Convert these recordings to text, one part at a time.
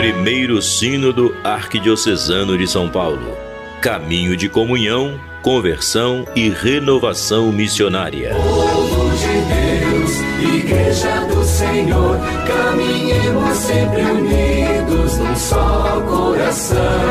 Primeiro Sínodo Arquidiocesano de São Paulo. Caminho de comunhão, conversão e renovação missionária. Povo de Deus, Igreja do Senhor, caminhemos sempre unidos num só coração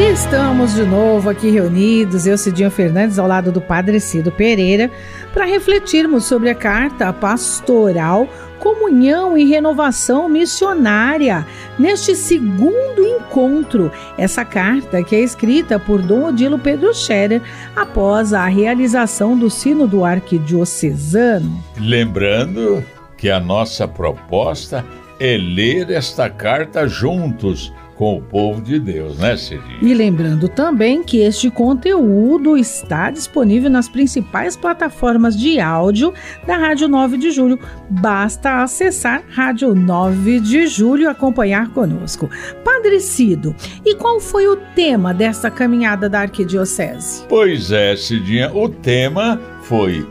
estamos de novo aqui reunidos, eu, Cidinho Fernandes, ao lado do Padre Cido Pereira, para refletirmos sobre a carta pastoral Comunhão e Renovação Missionária, neste segundo encontro. Essa carta que é escrita por Dom Odilo Pedro Scherer após a realização do Sino do Arquidiocesano. Lembrando que a nossa proposta é ler esta carta juntos com o povo de Deus, né, Cidinho? E lembrando também que este conteúdo está disponível nas principais plataformas de áudio da Rádio 9 de Julho. Basta acessar Rádio 9 de Julho e acompanhar conosco. Padre Cido, e qual foi o tema desta caminhada da Arquidiocese? Pois é, Cidinha, o tema foi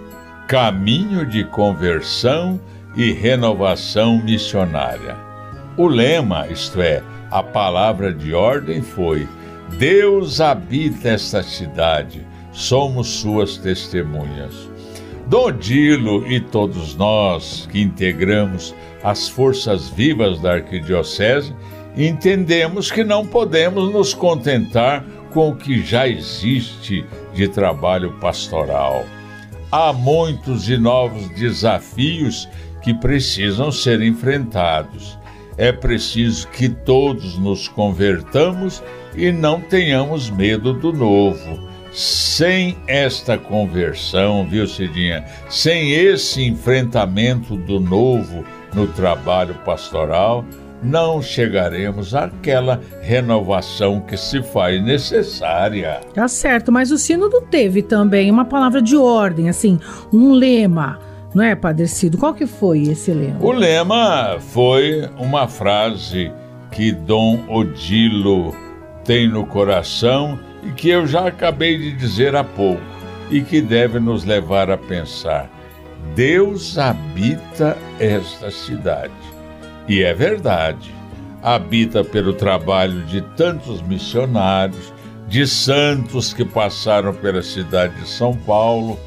Caminho de Conversão e Renovação Missionária. O lema, isto é, a palavra de ordem foi: Deus habita esta cidade, somos suas testemunhas. Dodilo e todos nós que integramos as forças vivas da arquidiocese entendemos que não podemos nos contentar com o que já existe de trabalho pastoral. Há muitos e novos desafios que precisam ser enfrentados é preciso que todos nos convertamos e não tenhamos medo do novo. Sem esta conversão, viu, Cidinha? Sem esse enfrentamento do novo no trabalho pastoral, não chegaremos àquela renovação que se faz necessária. Tá certo, mas o Sínodo teve também uma palavra de ordem, assim, um lema não é, Padre Cido? Qual que foi esse lema? O lema foi uma frase que Dom Odilo tem no coração e que eu já acabei de dizer há pouco e que deve nos levar a pensar. Deus habita esta cidade. E é verdade. Habita pelo trabalho de tantos missionários, de santos que passaram pela cidade de São Paulo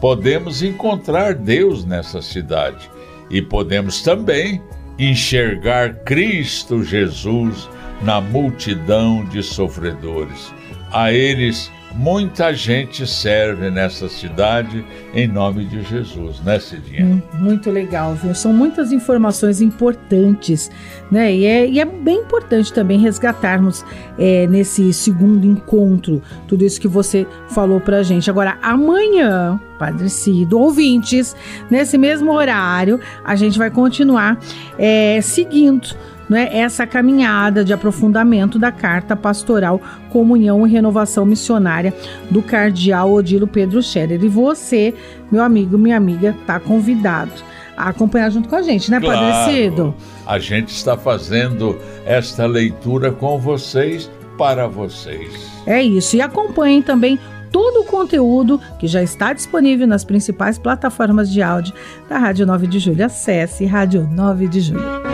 podemos encontrar Deus nessa cidade e podemos também enxergar Cristo Jesus na multidão de sofredores. A eles muita gente serve nessa cidade em nome de Jesus, né, Cidinha? Hum, muito legal, viu? São muitas informações importantes, né? E é, e é bem importante também resgatarmos é, nesse segundo encontro tudo isso que você falou pra gente. Agora, amanhã, Padre Cido, ouvintes, nesse mesmo horário, a gente vai continuar é, seguindo né, essa caminhada de aprofundamento da carta pastoral Comunhão e Renovação Missionária do cardeal Odilo Pedro Scherer. E você, meu amigo, minha amiga, está convidado a acompanhar junto com a gente, né, claro, Padre Cido? A gente está fazendo esta leitura com vocês, para vocês. É isso. E acompanhem também todo o conteúdo que já está disponível nas principais plataformas de áudio da Rádio 9 de Julho. Acesse Rádio 9 de Julho.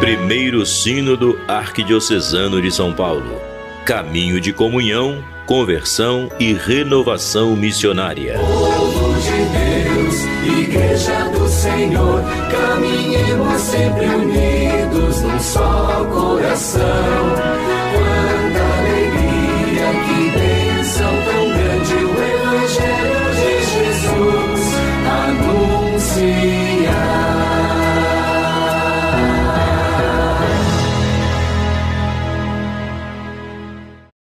Primeiro Sínodo Arquidiocesano de São Paulo. Caminho de comunhão, conversão e renovação missionária. Povo de Deus, Igreja do Senhor, caminhemos sempre unidos num só coração